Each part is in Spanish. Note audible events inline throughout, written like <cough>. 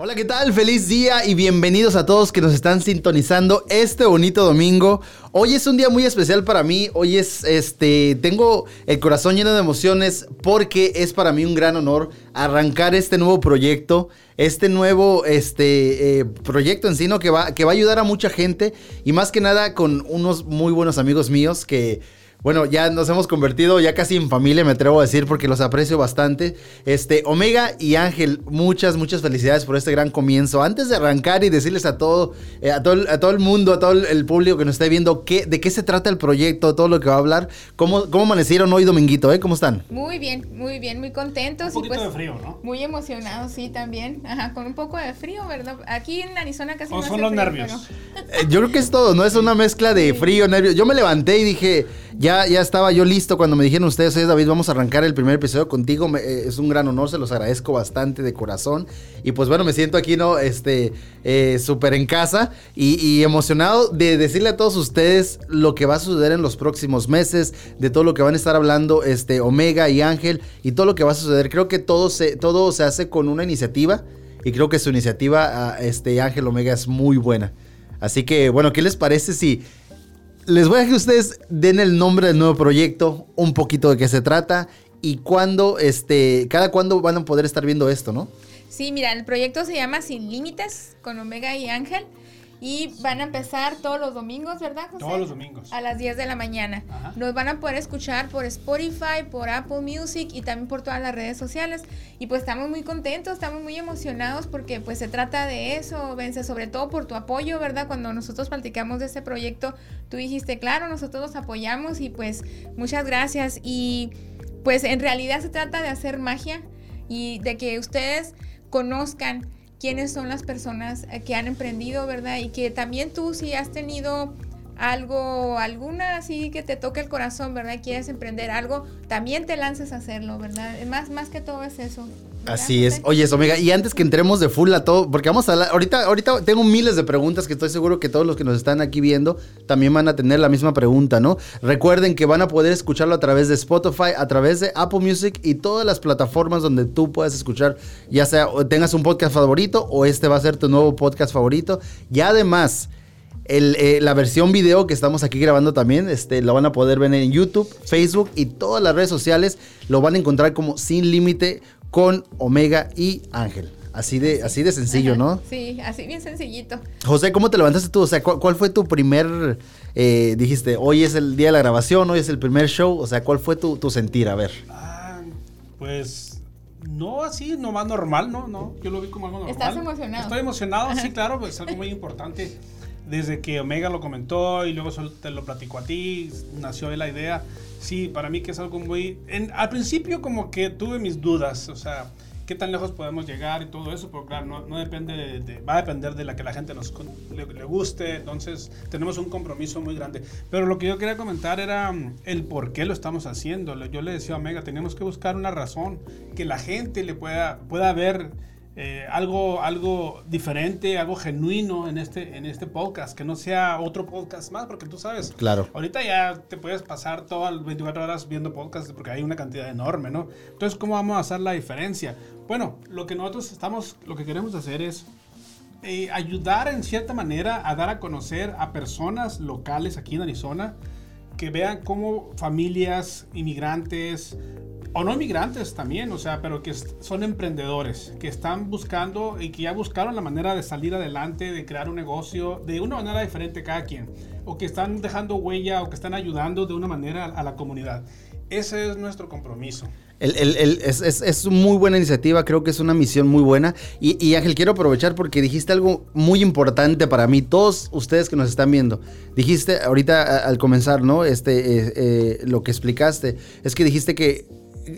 Hola, ¿qué tal? Feliz día y bienvenidos a todos que nos están sintonizando este bonito domingo. Hoy es un día muy especial para mí. Hoy es este tengo el corazón lleno de emociones porque es para mí un gran honor arrancar este nuevo proyecto, este nuevo este eh, proyecto en sí, ¿no? que va que va a ayudar a mucha gente y más que nada con unos muy buenos amigos míos que bueno, ya nos hemos convertido ya casi en familia, me atrevo a decir, porque los aprecio bastante. Este, Omega y Ángel, muchas, muchas felicidades por este gran comienzo. Antes de arrancar y decirles a todo, eh, a, todo a todo el mundo, a todo el público que nos esté viendo, qué, de qué se trata el proyecto, todo lo que va a hablar, cómo, cómo amanecieron hoy dominguito, ¿eh? ¿Cómo están? Muy bien, muy bien, muy contentos. Un poquito pues de frío, ¿no? Muy emocionados, sí, también. Ajá, con un poco de frío, ¿verdad? Aquí en Arizona casi o son los nervios. Eh, yo creo que es todo, ¿no? Es una mezcla de frío, nervios. Yo me levanté y dije ya, ya estaba yo listo cuando me dijeron ustedes, oye David, vamos a arrancar el primer episodio contigo. Eh, es un gran honor, se los agradezco bastante de corazón. Y pues bueno, me siento aquí, ¿no? Este, eh, súper en casa y, emocionado de decirle a todos ustedes lo que va a suceder en los próximos meses, de todo lo que van a estar hablando este, Omega y Ángel y todo lo que va a suceder. Creo que todo se, todo se hace con una iniciativa y creo que su iniciativa, ah, este, Ángel Omega, es muy buena. Así que, bueno, ¿qué les parece si les voy a que ustedes den el nombre del nuevo proyecto, un poquito de qué se trata y cuándo, este, cada cuándo van a poder estar viendo esto, ¿no? Sí, mira, el proyecto se llama Sin Límites con Omega y Ángel. Y van a empezar todos los domingos, ¿verdad, José? Todos los domingos. A las 10 de la mañana. Nos van a poder escuchar por Spotify, por Apple Music y también por todas las redes sociales. Y pues estamos muy contentos, estamos muy emocionados porque pues se trata de eso, Vence, sobre todo por tu apoyo, ¿verdad? Cuando nosotros platicamos de este proyecto, tú dijiste, claro, nosotros los apoyamos y pues muchas gracias. Y pues en realidad se trata de hacer magia y de que ustedes conozcan quiénes son las personas eh, que han emprendido, ¿verdad? Y que también tú si has tenido algo, alguna así que te toque el corazón, ¿verdad? Quieres emprender algo, también te lances a hacerlo, ¿verdad? Más, más que todo es eso. Así es. Oye, Omega, y antes que entremos de full a todo, porque vamos a hablar, ahorita, ahorita tengo miles de preguntas que estoy seguro que todos los que nos están aquí viendo también van a tener la misma pregunta, ¿no? Recuerden que van a poder escucharlo a través de Spotify, a través de Apple Music y todas las plataformas donde tú puedas escuchar, ya sea tengas un podcast favorito o este va a ser tu nuevo podcast favorito. Y además, eh, la versión video que estamos aquí grabando también, este, lo van a poder ver en YouTube, Facebook y todas las redes sociales. Lo van a encontrar como Sin Límite con Omega y Ángel. Así de, así de sencillo, ¿no? Sí, así bien sencillito. José, ¿cómo te levantaste tú? O sea, ¿cuál, fue tu primer, eh, dijiste, hoy es el día de la grabación, hoy es el primer show? O sea, ¿cuál fue tu, sentir? A ver. Ah, pues no así, nomás normal, ¿no? no Yo lo vi como algo normal. ¿Estás emocionado? Estoy emocionado, sí, claro, pues es algo muy importante. <laughs> Desde que Omega lo comentó y luego te lo platicó a ti, nació la idea. Sí, para mí que es algo muy... al principio como que tuve mis dudas, o sea, qué tan lejos podemos llegar y todo eso, pero claro, no, no depende de, va a depender de la que la gente nos le, guste, entonces tenemos un compromiso muy grande. Pero lo que yo quería comentar era mm, el por qué lo estamos haciendo. Yo le decía a Omega, tenemos que buscar una razón que la gente le pueda, pueda ver eh, algo, algo diferente, algo genuino en este, en este podcast, que no sea otro podcast más, porque tú sabes, claro. ahorita ya te puedes pasar todas las 24 horas viendo podcasts porque hay una cantidad enorme, ¿no? Entonces, ¿cómo vamos a hacer la diferencia? Bueno, lo que nosotros estamos, lo que queremos hacer es eh, ayudar en cierta manera a dar a conocer a personas locales aquí en Arizona que vean cómo familias inmigrantes, o no migrantes también, o sea, pero que son emprendedores, que están buscando y que ya buscaron la manera de salir adelante, de crear un negocio de una manera diferente cada quien, o que están dejando huella o que están ayudando de una manera a la comunidad. Ese es nuestro compromiso. El, es, es, es, muy buena iniciativa, creo que es una misión muy buena. Y, y, Ángel, quiero aprovechar porque dijiste algo muy importante para mí, todos ustedes que nos están viendo. Dijiste ahorita al comenzar, ¿no? Este, eh, eh, lo que explicaste, es que dijiste que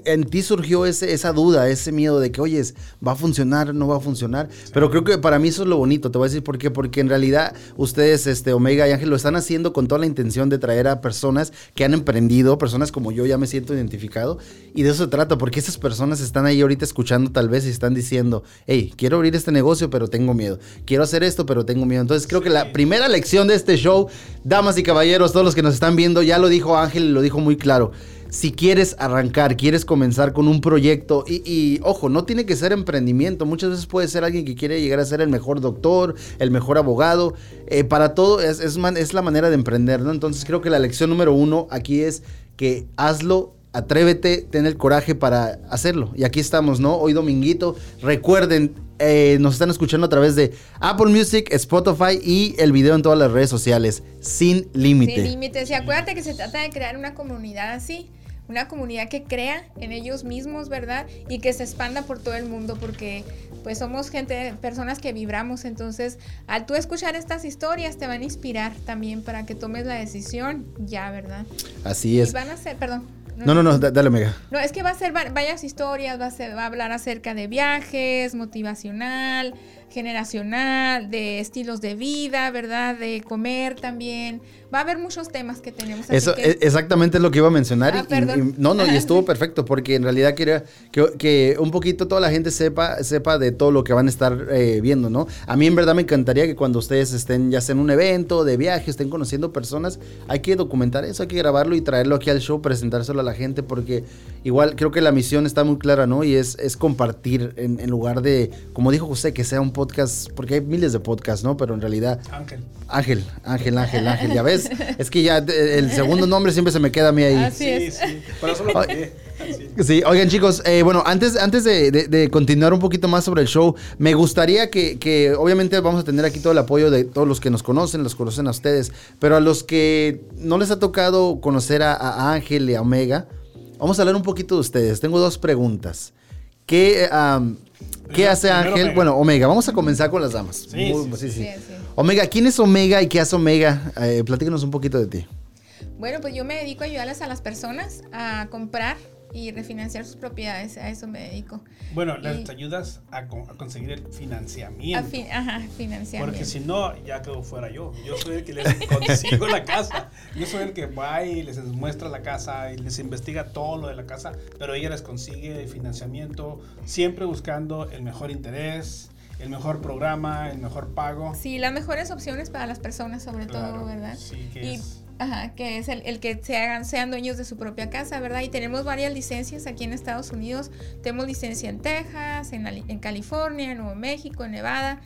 en ti surgió ese, esa duda, ese miedo de que, oye, ¿va a funcionar? ¿No va a funcionar? Pero creo que para mí eso es lo bonito, te voy a decir por qué. Porque en realidad ustedes, este, Omega y Ángel, lo están haciendo con toda la intención de traer a personas que han emprendido, personas como yo, ya me siento identificado. Y de eso se trata, porque esas personas están ahí ahorita escuchando tal vez y están diciendo, hey, quiero abrir este negocio, pero tengo miedo. Quiero hacer esto, pero tengo miedo. Entonces creo que la primera lección de este show, damas y caballeros, todos los que nos están viendo, ya lo dijo Ángel y lo dijo muy claro si quieres arrancar, quieres comenzar con un proyecto y, ojo, no tiene que ser emprendimiento, muchas veces puede ser alguien que quiere llegar a ser el mejor doctor, el mejor abogado, eh, para todo es la manera de emprender, ¿no? Entonces creo que la lección número uno aquí es que hazlo atrévete, ten el coraje para hacerlo. Y aquí estamos, ¿no? Hoy dominguito. Recuerden, eh, nos están escuchando a través de Apple Music, Spotify y el video en todas las redes sociales. Sin límite. Sin límites. Y acuérdate que se trata de crear una comunidad así. Una comunidad que crea en ellos mismos, ¿verdad? Y que se expanda por todo el mundo, porque pues somos gente, personas que vibramos. Entonces, al tú escuchar estas historias, te van a inspirar también para que tomes la decisión ya, ¿verdad? Así es. Y van a ser, perdón. No, no, no, dale Omega. No, es que va a ser varias historias, va a, ser, va a hablar acerca de viajes, motivacional, generacional, de estilos de vida, ¿verdad? De comer también. Va a haber muchos temas que tenemos. Eso que... exactamente es lo que iba a mencionar. Ah, y, y, no, no, y estuvo <laughs> perfecto porque en realidad quería que, que, un poquito toda la gente sepa, sepa de todo lo que van a estar eh, viendo, ¿no? A mí en verdad me encantaría que cuando ustedes estén ya sea en un evento de viaje, estén conociendo personas, hay que documentar eso, hay que grabarlo y traerlo aquí al show, presentárselo a la gente porque igual creo que la misión está muy clara, ¿no? Y es, es compartir en, en lugar de, como dijo José, que sea un podcast, porque hay miles de podcasts, ¿no? Pero en realidad... Ángel. Ángel, Ángel, Ángel, Ángel, ya ves. Es que ya el segundo nombre siempre se me queda a mí ahí. Así es. Sí, sí. Por eso lo. Sí, oigan chicos, eh, bueno, antes, antes de, de, de, continuar un poquito más sobre el show, me gustaría que, que, obviamente vamos a tener aquí todo el apoyo de todos los que nos conocen, los conocen a ustedes, pero a los que no les ha tocado conocer a, a Ángel y a Omega, vamos a hablar un poquito de ustedes. Tengo dos preguntas. ¿Qué, um, ¿qué hace Ángel? Omega. Bueno, Omega, vamos a comenzar con las damas. Sí, Muy- sí, Sí, sí. Omega, ¿quién es Omega y qué hace Omega? Eh, platícanos un poquito de ti. Bueno, pues yo me dedico a ayudarles a las personas a comprar y refinanciar sus propiedades. A eso me dedico. Bueno, Y- les ayudas a, a conseguir el financiamiento. A fin- ajá, financiamiento. Porque si no, ya quedó fuera yo. Yo soy el que les <laughs> consigo la casa. Yo soy el que va y les muestra la casa y les investiga todo lo de la casa. Pero ella les consigue el financiamiento, siempre buscando el mejor interés, el mejor programa, el mejor pago. Sí, las mejores opciones para las personas, sobre Claro, todo, ¿verdad? sí, que y, es- Ajá, que es el, el que se hagan, sean dueños de su propia casa, ¿verdad? Y tenemos varias licencias aquí en Estados Unidos. Tenemos licencia en Texas, en, en California, en Nuevo México, en Nevada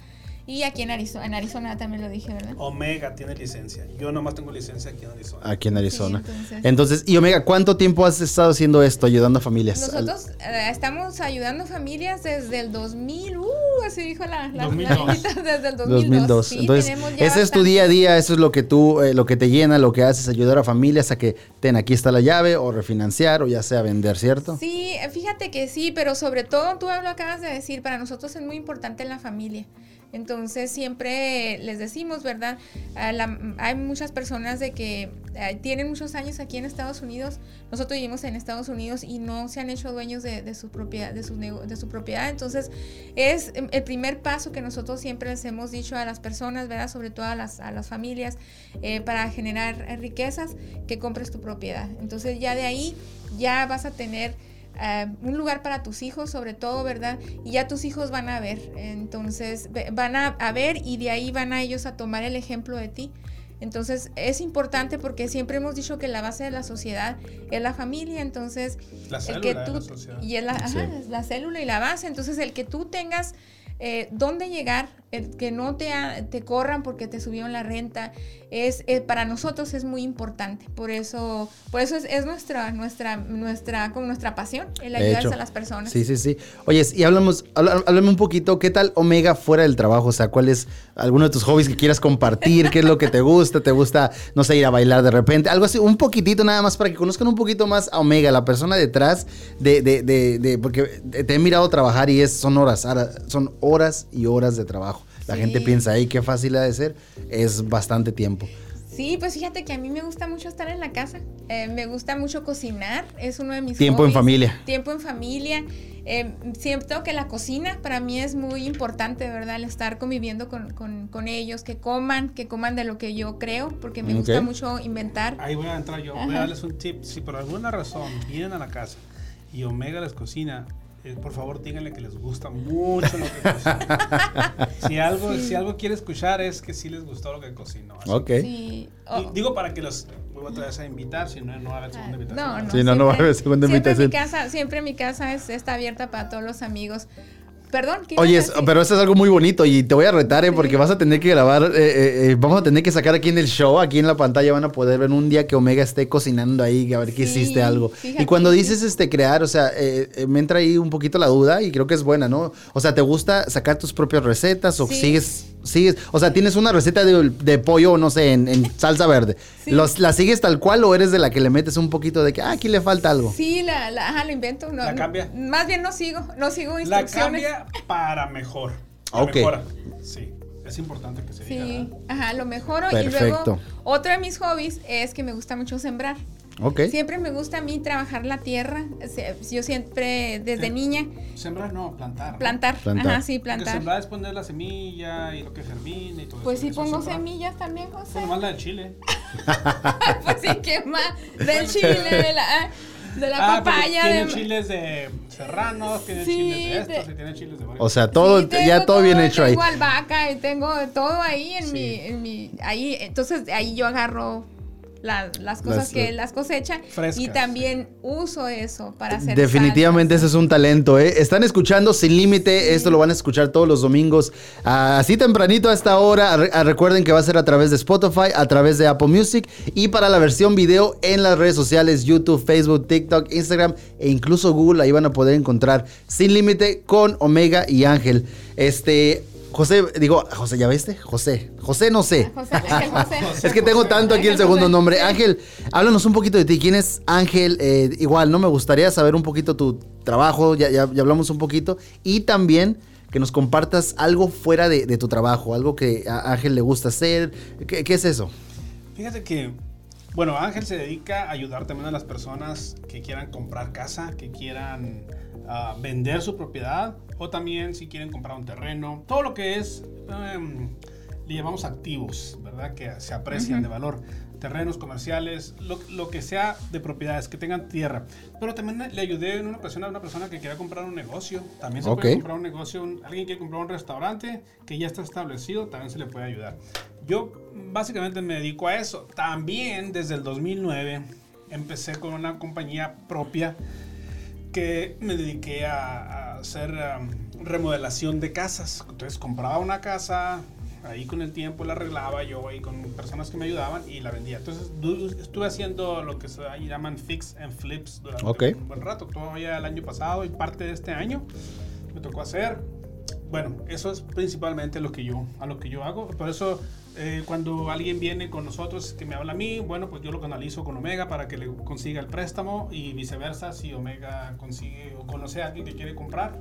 y aquí en Arizona. En Arizona también lo dije, ¿verdad? Omega tiene licencia. Yo nomás tengo licencia aquí en Arizona. Aquí en Arizona. Sí, entonces- entonces, y Omega, ¿cuánto tiempo has estado haciendo esto, ayudando a familias? Nosotros eh, estamos ayudando familias desde el 2000, uh, así dijo la, la, la 2002. viejita, desde el 2002. 2002. Sí, Entonces, ese es tu día a día, eso es lo que tú, eh, lo que te llena, lo que haces, ayudar a familias a que, ten, aquí está la llave, o refinanciar, o ya sea vender, ¿cierto? Sí, eh, fíjate que sí, pero sobre todo tú lo acabas de decir, para nosotros es muy importante la familia. Entonces siempre les decimos, ¿verdad? Hay muchas personas de que eh, tienen muchos años aquí en Estados Unidos. Nosotros vivimos en Estados Unidos y no se han hecho dueños de, su propiedad, de su de su propiedad. Entonces es em, el primer paso que nosotros siempre les hemos dicho a las personas, ¿verdad? Sobre todo a las, a las familias, eh, para generar riquezas, que compres tu propiedad. Entonces ya de ahí ya vas a tener eh, un lugar para tus hijos, sobre todo, ¿verdad? Y ya tus hijos van a ver, entonces van a, a ver y de ahí van a ellos a tomar el ejemplo de ti. Entonces es importante porque siempre hemos dicho que la base de la sociedad es la familia, entonces La el célula que de la tú sociedad. y es la, ajá, Sí. es la célula y la base, entonces el que tú tengas eh, dónde llegar, que no te, te corran porque te subieron la renta, es eh, para nosotros es muy importante. Por eso, por eso es, es nuestra, nuestra, nuestra, con nuestra pasión, el De ayudar hecho. a las personas. Sí, sí, sí. Oye, y hablamos, habla- háblame un poquito, ¿qué tal Omega fuera del trabajo? O sea, ¿cuál es alguno de tus hobbies que quieras compartir? ¿Qué es lo que te gusta? ¿Te gusta, no sé, ir a bailar de repente? Algo así, un poquitito nada más para que conozcan un poquito más a Omega, la persona detrás de, de, de, de- porque te he mirado trabajar y es, son horas, son horas y horas de trabajo. La Sí. gente piensa, ay, qué fácil ha de ser. Es bastante tiempo. Sí, pues fíjate que a mí me gusta mucho estar en la casa. Eh, me gusta mucho cocinar. Es uno de mis Tiempo en familia. Tiempo en familia. Eh, siento que la cocina para mí es muy importante, ¿verdad? El estar conviviendo con, con- con ellos, que coman, que coman de lo que yo creo, porque me gusta mucho inventar. Ahí voy a entrar yo. Voy a darles un tip. Si por alguna razón vienen a la casa y Omega les cocina, eh, por favor díganle que les gusta <laughs> mucho lo que cocino. si, algo, si algo quiere escuchar es que sí les gustó lo que cocino. Así. Ok. Sí. Y Oh. Digo para que los vuelva otra vez a invitar, si no, no va a haber segunda invitación. No, no. Sí, no, no va a haber segunda siempre invitación. Mi casa, siempre mi casa es, está abierta para todos los amigos. Perdón, ¿qué Oye, es- pero esto es algo muy bonito y te voy a retar, ¿eh? Porque vas a tener que grabar, eh, eh, eh, vamos a tener que sacar aquí en el show, aquí en la pantalla van a poder ver un día que Omega esté cocinando ahí, a ver que Sí, hiciste algo. fíjate, y cuando dices este crear, o sea, me entra ahí un poquito la duda y creo que es buena, ¿no? O sea, ¿te gusta sacar tus propias recetas o Sí. sigues, sigues, o sea, tienes una receta de, de pollo, no sé, en, en <laughs> salsa verde? Sí. Los, ¿La sigues tal cual o eres de la que le metes un poquito de que, ah, aquí le falta algo? Sí, la, la, ajá, lo invento. No, ¿La cambia? Más bien no sigo, no sigo La instrucciones. cambia para mejor. La Ok. mejora. Sí, es importante que se diga. Sí, ¿verdad? ajá, lo mejoro. Y Perfecto. luego, otro de mis hobbies es que me gusta mucho sembrar. Siempre me gusta a mí trabajar la tierra. Yo siempre, desde Sí. niña, Sembrar no, plantar. plantar. Plantar. Ajá, sí, Porque plantar. sembrar es poner la semilla y lo que germina y todo Pues eso. sí Eso es pongo sembrar. semillas también, José. Pues nomás la de chile. <laughs> pues sí, ¿qué más? Del <laughs> chile, de la, de la Ah, porque papaya. Tiene de... chiles de serranos, tiene Sí, chiles de estos de- y tiene chiles de varios. O sea, todo, Sí, tengo ya todo bien hecho ahí. Tengo albahaca y tengo todo ahí en Sí. mi, en mi, ahí, entonces ahí yo agarro la- las cosas Las- que las cosecha Frescas. y también uso eso para hacer Definitivamente ese es un talento, ¿eh? Están escuchando Sin Límite, esto lo van a escuchar todos los domingos, así tempranito a esta hora. Re- recuerden que va a ser a través de Spotify, a través de Apple Music y para la versión video en las redes sociales, YouTube, Facebook, TikTok, Instagram e incluso Google, ahí van a poder encontrar Sin Límite con Omega y Ángel. Este, José, digo, José, ¿ya viste? José, José no sé. José, Ángel José. <laughs> Es que tengo tanto aquí el segundo nombre. Ángel, háblanos un poquito de ti. ¿Quién es Ángel? Eh, igual, ¿no? Me gustaría saber un poquito tu trabajo, ya, ya, ya hablamos un poquito. Y también que nos compartas algo fuera de, de tu trabajo, algo que a Ángel le gusta hacer. ¿Qué, qué es eso? Fíjate que, bueno, Ángel se dedica a ayudar también a las personas que quieran comprar casa, que quieran ah, vender su propiedad o también si quieren comprar un terreno. Todo lo que es, em, le llamamos activos, ¿verdad? Que se aprecian de valor. Terrenos comerciales, lo, lo que sea de propiedades, que tengan tierra. Pero también le ayudé en una ocasión a una persona que quería comprar un negocio. También se Ok. puede comprar un negocio. un- alguien quiere comprar un restaurante que ya está establecido, también se le puede ayudar. Yo básicamente me dedico a eso. También desde el 2009 empecé con una compañía propia que me dediqué a, a hacer um, remodelación de casas. Entonces compraba una casa, ahí con el tiempo la arreglaba yo ahí con personas que me ayudaban y la vendía. Entonces estuve haciendo lo que se llaman fix and flips durante Ok. un buen rato, todavía el año pasado y parte de este año me tocó hacer. Bueno, eso es principalmente lo que yo, a lo que yo hago. Por eso, eh, cuando alguien viene con nosotros que me habla a mí, bueno, pues yo lo canalizo con Omega para que le consiga el préstamo y viceversa. Si Omega consigue o conoce a alguien que quiere comprar,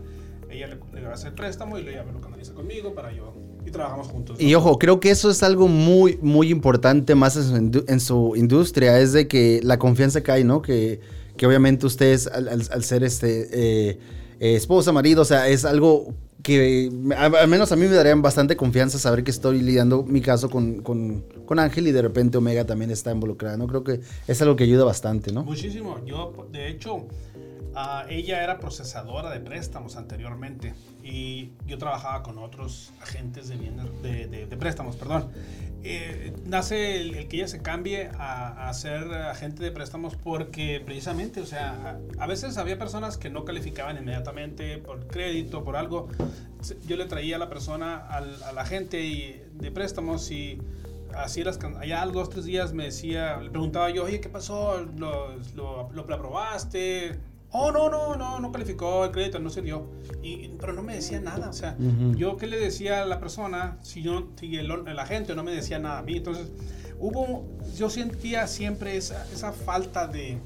ella le, le va a hacer el préstamo y ella me lo canaliza conmigo para yo. Y trabajamos juntos. Y ojo, creo que eso es algo muy, muy importante más en su, en su industria, es de que la confianza cae, ¿no? Que, que obviamente ustedes, al ser este eh, eh, esposa, marido, o sea, es algo que me- al menos a mí me daría bastante confianza saber que estoy lidiando mi caso con, con, con Ángel y de repente Omega también está involucrada, ¿no? Creo que es algo que ayuda bastante, ¿no? Muchísimo. Yo, de hecho, ah, ella era procesadora de préstamos anteriormente y yo trabajaba con otros agentes de, bienes- de, de- de préstamos, perdón. Eh, nace el, el que ella se cambie a, a ser agente de préstamos porque precisamente, o sea, a, a veces había personas que no calificaban inmediatamente por crédito, por algo. Yo le traía a la persona, al, al agente y- de préstamos y así las allá a los dos tres días me decía le preguntaba yo oye qué pasó lo, lo, lo aprobaste oh no no no no calificó el crédito no se dio y pero no me decía nada o sea Ujú. yo qué le decía a la persona si yo si el, el agente no me decía nada a mí entonces hubo yo sentía siempre esa, esa falta de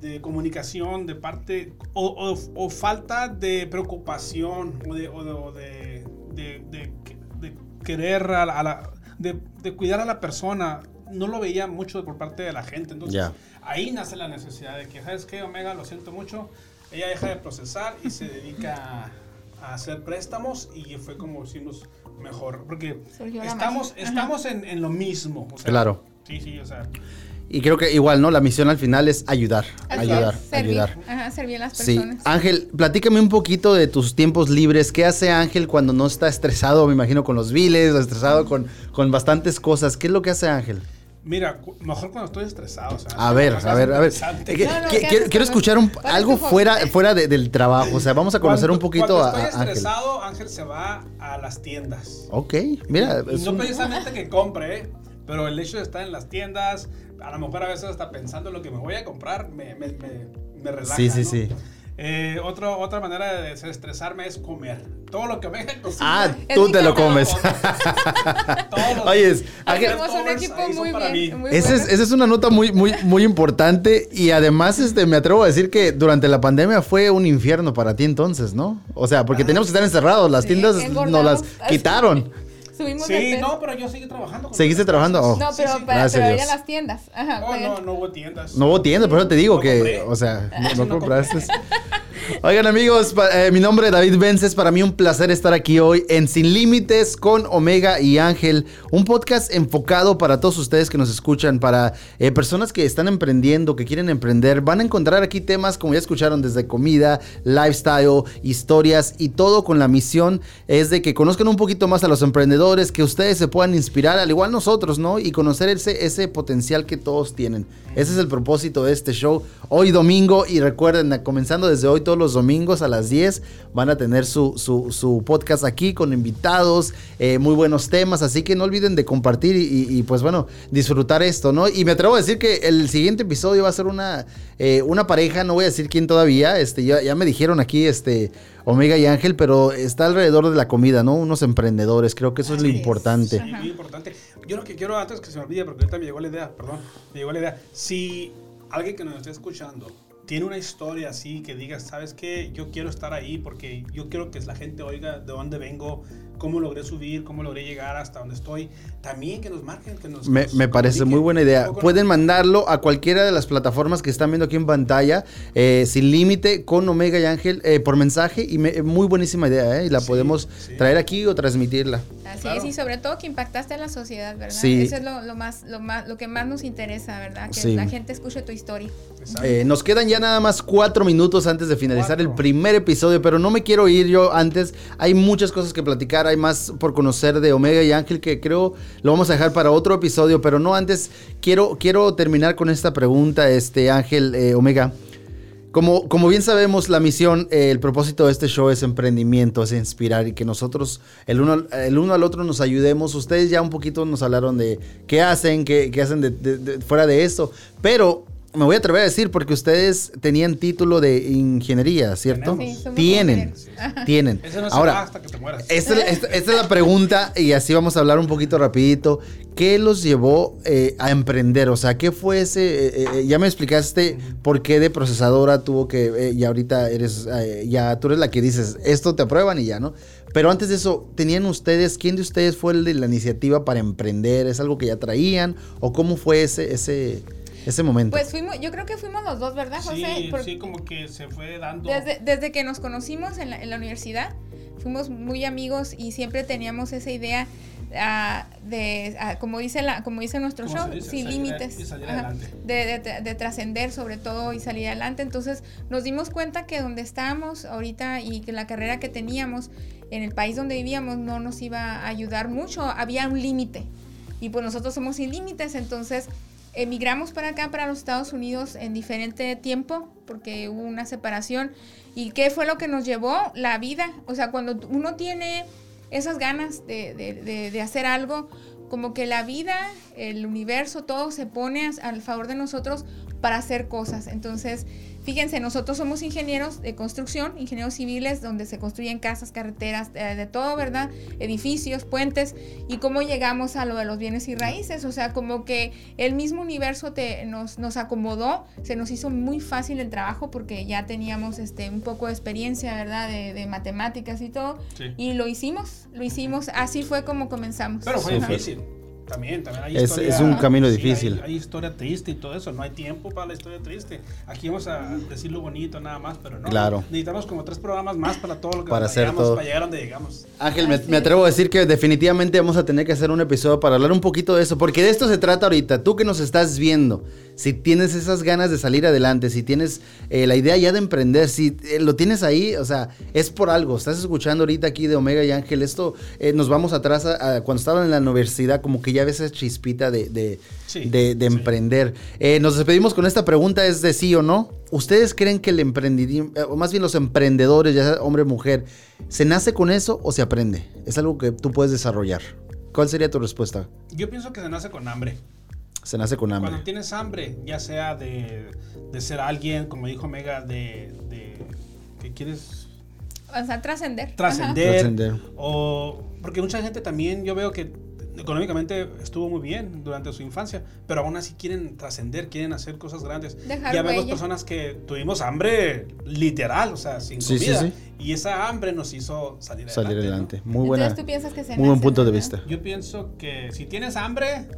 de comunicación de parte o, o- o falta de preocupación o de, o de, o de- de- de- de querer a la, a la- de, de cuidar a la persona no lo veía mucho por parte de la gente entonces ahí nace la necesidad de que sabes qué Omega lo siento mucho ella deja de procesar y se dedica a, hacer préstamos y fue como hicimos mejor porque estamos estamos en, en lo mismo o sea, Claro. sí sí o sea Y creo que igual, ¿no? La misión al final es ayudar, Así ayudar, es, ayudar. Ajá, servir a las Sí, personas. Ángel, platícame un poquito de tus tiempos libres. ¿Qué hace Ángel cuando no está estresado, me imagino, con los biles, o estresado con, con bastantes cosas? ¿Qué es lo que hace Ángel? Mira, mejor cuando estoy estresado. o sea, A ver, a ver, a ver. interesante. Eh, que- No, no, que- ¿qué quiero quiero escuchar un- algo fuera, fuera de- del trabajo. O sea, vamos a conocer un Cuando- poquito cuando a, estoy a Ángel. estresado, Ángel se va a las tiendas. Ok, mira. Es no un- precisamente que compre, pero el hecho de estar en las tiendas, a lo mejor a veces hasta pensando en lo que me voy a comprar, me, me, me, me relaja. Sí, sí, ¿no? sí. Eh, otro, otra manera de desestresarme es comer. Todo lo que me. <laughs> Ah, tú te lo comes. Ángel, <laughs> Hacemos un equipo muy bien. muy Esa es, bueno. esa es una nota muy, muy, muy importante y además este, me atrevo a decir que durante la pandemia fue un infierno para ti entonces, ¿no? O sea, porque teníamos que estar encerrados, las Sí, tiendas nos las quitaron. <laughs> Subimos Sí, no, pero yo seguí trabajando. con ¿Seguiste trabajando? Oh. No, pero, Sí, para, pero ir a las tiendas. Ajá, Oh, no, no hubo tiendas. No hubo tienda, por eso te digo No que, compré. o sea, no, Sí, no no compraste. Oigan amigos, eh, mi nombre es David Vences, para mí un placer estar aquí hoy en Sin Límites con Omega y Ángel, un podcast enfocado para todos ustedes que nos escuchan, para eh, personas que están emprendiendo, que quieren emprender, van a encontrar aquí temas como ya escucharon desde comida, lifestyle, historias y todo con la misión es de que conozcan un poquito más a los emprendedores, que ustedes se puedan inspirar, al igual nosotros, ¿no? Y conocer ese, potencial que todos tienen. Ese es el propósito de este show. Hoy domingo, y recuerden, comenzando desde hoy todos los domingos a las 10, van a tener su, su- su podcast aquí con invitados, eh, muy buenos temas, así que no olviden de compartir y, y- y, pues bueno, disfrutar esto, ¿no? Y me atrevo a decir que el siguiente episodio va a ser una, eh, una pareja, no voy a decir quién todavía, este, ya, ya me dijeron aquí, este, Omega y Ángel, pero está alrededor de la comida, ¿no? Unos emprendedores, creo que eso es lo importante. Sí, muy importante. Yo lo que quiero antes que se me olvide, porque ahorita me llegó la idea, perdón, me llegó la idea. Si alguien que nos esté escuchando tiene una historia así que diga, ¿sabes qué? Yo quiero estar ahí porque yo quiero que la gente oiga de dónde vengo, cómo logré subir, cómo logré llegar hasta donde estoy. También que nos marquen, que nos. Me, me parece muy buena idea. Pueden mandarlo a cualquiera de las plataformas que están viendo aquí en pantalla, eh, sin límite, con Omega y Ángel, eh, por mensaje. Y me- muy buenísima idea, ¿eh? Y la Sí, podemos sí. traer aquí o transmitirla. Así Claro. es, y sobre todo que impactaste a la sociedad, ¿verdad? Sí. Eso es lo, lo más, lo más, lo que más nos interesa, ¿verdad? Que Sí. la gente escuche tu historia. Eh, nos quedan ya nada más cuatro minutos antes de finalizar el primer episodio, pero no me quiero ir yo antes. Hay muchas cosas que platicar, hay más por conocer de Omega y Ángel que creo lo vamos a dejar para otro episodio, pero no antes. Quiero, quiero terminar con esta pregunta, este Ángel eh, Omega. Como, como bien sabemos, la misión, eh, el propósito de este show es emprendimiento, es inspirar y que nosotros, el uno, el uno al otro, nos ayudemos. Ustedes ya un poquito nos hablaron de qué hacen, qué, qué hacen de- fuera de esto, pero me voy a atrever a decir porque ustedes tenían título de ingeniería, ¿cierto? Sí, somos tienen, ingenieros. tienen. Ese no se va Ahora, hasta que te mueras. esta, es- esta- esta es la pregunta y así vamos a hablar un poquito rapidito. ¿Qué los llevó eh, a emprender? O sea, ¿qué fue ese? eh, eh, ya me explicaste por qué de procesadora tuvo que, eh, y ahorita eres, eh, ya tú eres la que dices, esto te aprueban y ya, ¿no? Pero antes de eso, ¿tenían ustedes, quién de ustedes fue el de la iniciativa para emprender? ¿Es algo que ya traían? ¿O cómo fue ese, ese, ese momento? Pues fuimos, yo creo que fuimos los dos, ¿verdad, José? Sí, Por- sí, como que se fue dando. Desde, desde que nos conocimos en la, en la universidad, fuimos muy amigos y siempre teníamos esa idea ah, de, ah, como, dice la, como dice nuestro ¿Cómo show, dice? sin Salir límites. salir Ajá. de- de trascender sobre todo y salir adelante. Entonces nos dimos cuenta que donde estábamos ahorita y que la carrera que teníamos en el país donde vivíamos no nos iba a ayudar mucho, había un límite. Y pues nosotros somos sin límites, entonces emigramos para acá, para los Estados Unidos en diferente tiempo, porque hubo una separación. ¿Y qué fue lo que nos llevó? La vida. O sea, cuando uno tiene esas ganas de, de- hacer algo, como que la vida, el universo, todo se pone al favor de nosotros para hacer cosas. Entonces, fíjense, nosotros somos ingenieros de construcción, ingenieros civiles, donde se construyen casas, carreteras, eh, de todo, ¿verdad? Edificios, puentes, y cómo llegamos a lo de los bienes y raíces. O sea, como que el mismo universo te, nos, nos acomodó, se nos hizo muy fácil el trabajo porque ya teníamos este, un poco de experiencia, ¿verdad? De, de matemáticas y todo. Sí. Y lo hicimos, lo hicimos, así fue como comenzamos. Pero fue Ajá. difícil. También, también hay Es- historia- es un camino sí, difícil. hay, hay historia triste y todo eso. No hay tiempo para la historia triste. Aquí vamos a decir lo bonito nada más, pero no. Claro. Necesitamos como tres programas más para todo lo que Para hacer todo. para llegar a donde llegamos. Ángel, me, atrevo a decir que definitivamente vamos a tener que hacer un episodio para hablar un poquito de eso, porque de esto se trata ahorita. Tú que nos estás viendo, si tienes esas ganas de salir adelante, si tienes eh, la idea ya de emprender, si eh, lo tienes ahí, o sea, es por algo. Estás escuchando ahorita aquí de Omega y Ángel, esto eh, nos vamos atrás a, a cuando estaban en la universidad, como que ya ves esa chispita de, de, Sí, de- de sí. emprender. Nos despedimos con esta pregunta, es de sí o no. ¿Ustedes creen que el emprendimiento, o más bien los emprendedores, ya sea hombre o mujer, se nace con eso o se aprende? Es algo que tú puedes desarrollar. ¿Cuál sería tu respuesta? Yo pienso que se nace con hambre. Se nace con hambre. Cuando tienes hambre, ya sea de, de ser alguien, como dijo Mega, de, de que quieres O sea, trascender. trascender. Trascender. O porque mucha gente también, yo veo que económicamente estuvo muy bien durante su infancia, pero aún así quieren trascender, quieren hacer cosas grandes. Dejar ya vemos huella. personas que tuvimos hambre literal, o sea, sin Sí, sí, comida. sí. Y esa hambre nos hizo salir adelante. Salir ¿no? adelante. Muy buena. Entonces tú piensas que se Muy buen punto de vista. Yo pienso que si tienes hambre,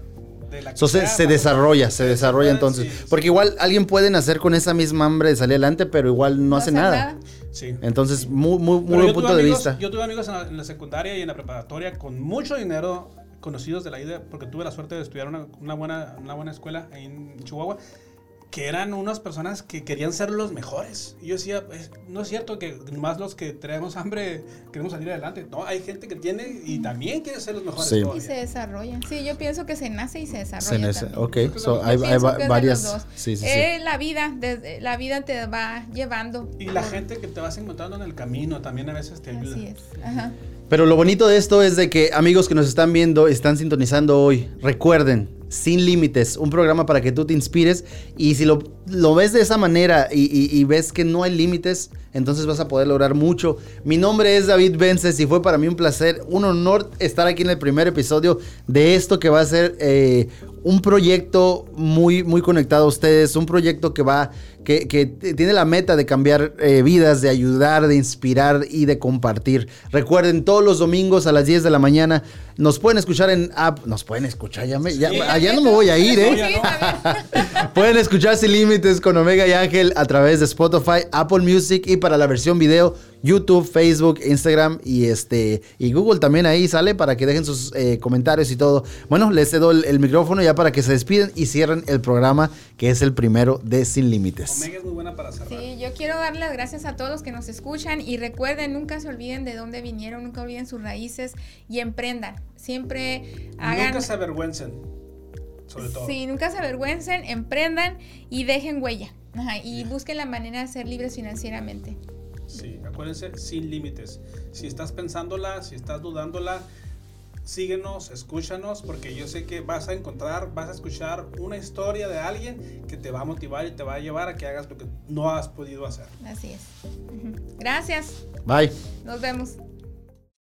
de la que So, se, desarrolla, se desarrolla entonces. sí. Porque igual alguien puede nacer con esa misma hambre de salir adelante, pero igual no, hace nada. Sí. Entonces, muy, muy, muy buen punto de vista. Yo tuve amigos en la, en la secundaria y en la preparatoria con mucho dinero, conocidos de la idea, porque tuve la suerte de estudiar una, una buena, una buena escuela ahí en Chihuahua, que eran unas personas que querían ser los mejores. Y yo decía, pues, no es cierto que más los que tenemos hambre queremos salir adelante. No, hay gente que tiene y también quiere ser los mejores. Sí. Y se desarrolla. Sí, yo pienso que se nace y se desarrolla. Se nace- también. ok, so, hay, hay varias. sí, sí. Eh, la vida, desde, la vida te va llevando. Y la gente que te vas encontrando en el camino también a veces te ayuda. Así es. Ajá. Pero lo bonito de esto es de que amigos que nos están viendo, están sintonizando hoy, recuerden, sin límites, un programa para que tú te inspires y si lo, lo ves de esa manera y, ves que no hay límites, entonces vas a poder lograr mucho. Mi nombre es David Vences y fue para mí un placer, un honor estar aquí en el primer episodio de esto que va a ser eh, un proyecto muy, muy conectado a ustedes, un proyecto que va, que, que tiene la meta de cambiar eh, vidas, de ayudar, de inspirar y de compartir. Recuerden, todos los domingos a las 10 de la mañana nos pueden escuchar en app, nos pueden escuchar, ya, me- ya, Sí. allá no me voy a ir, ¿eh? no. <laughs> Pueden escuchar Sin Límites con Omega y Ángel a través de Spotify, Apple Music y para la versión video, YouTube, Facebook, Instagram y este y Google también ahí sale para que dejen sus eh, comentarios y todo. Bueno, les cedo el, el micrófono ya para que se despiden y cierren el programa que es el primero de Sin Límites. Omega es muy buena para cerrar. Sí, yo quiero darle las gracias a todos los que nos escuchan y recuerden, nunca se olviden de dónde vinieron, nunca olviden sus raíces y emprendan. Siempre hagan... Nunca se avergüencen. Sobre todo. Sí, nunca se avergüencen, emprendan y dejen huella. Ajá, y busquen la manera de ser libres financieramente. Sí, acuérdense, sin límites. Si estás pensándola, si estás dudándola, síguenos, escúchanos, porque yo sé que vas a encontrar, vas a escuchar una historia de alguien que te va a motivar y te va a llevar a que hagas lo que no has podido hacer. Así es. Gracias. Bye. Nos vemos.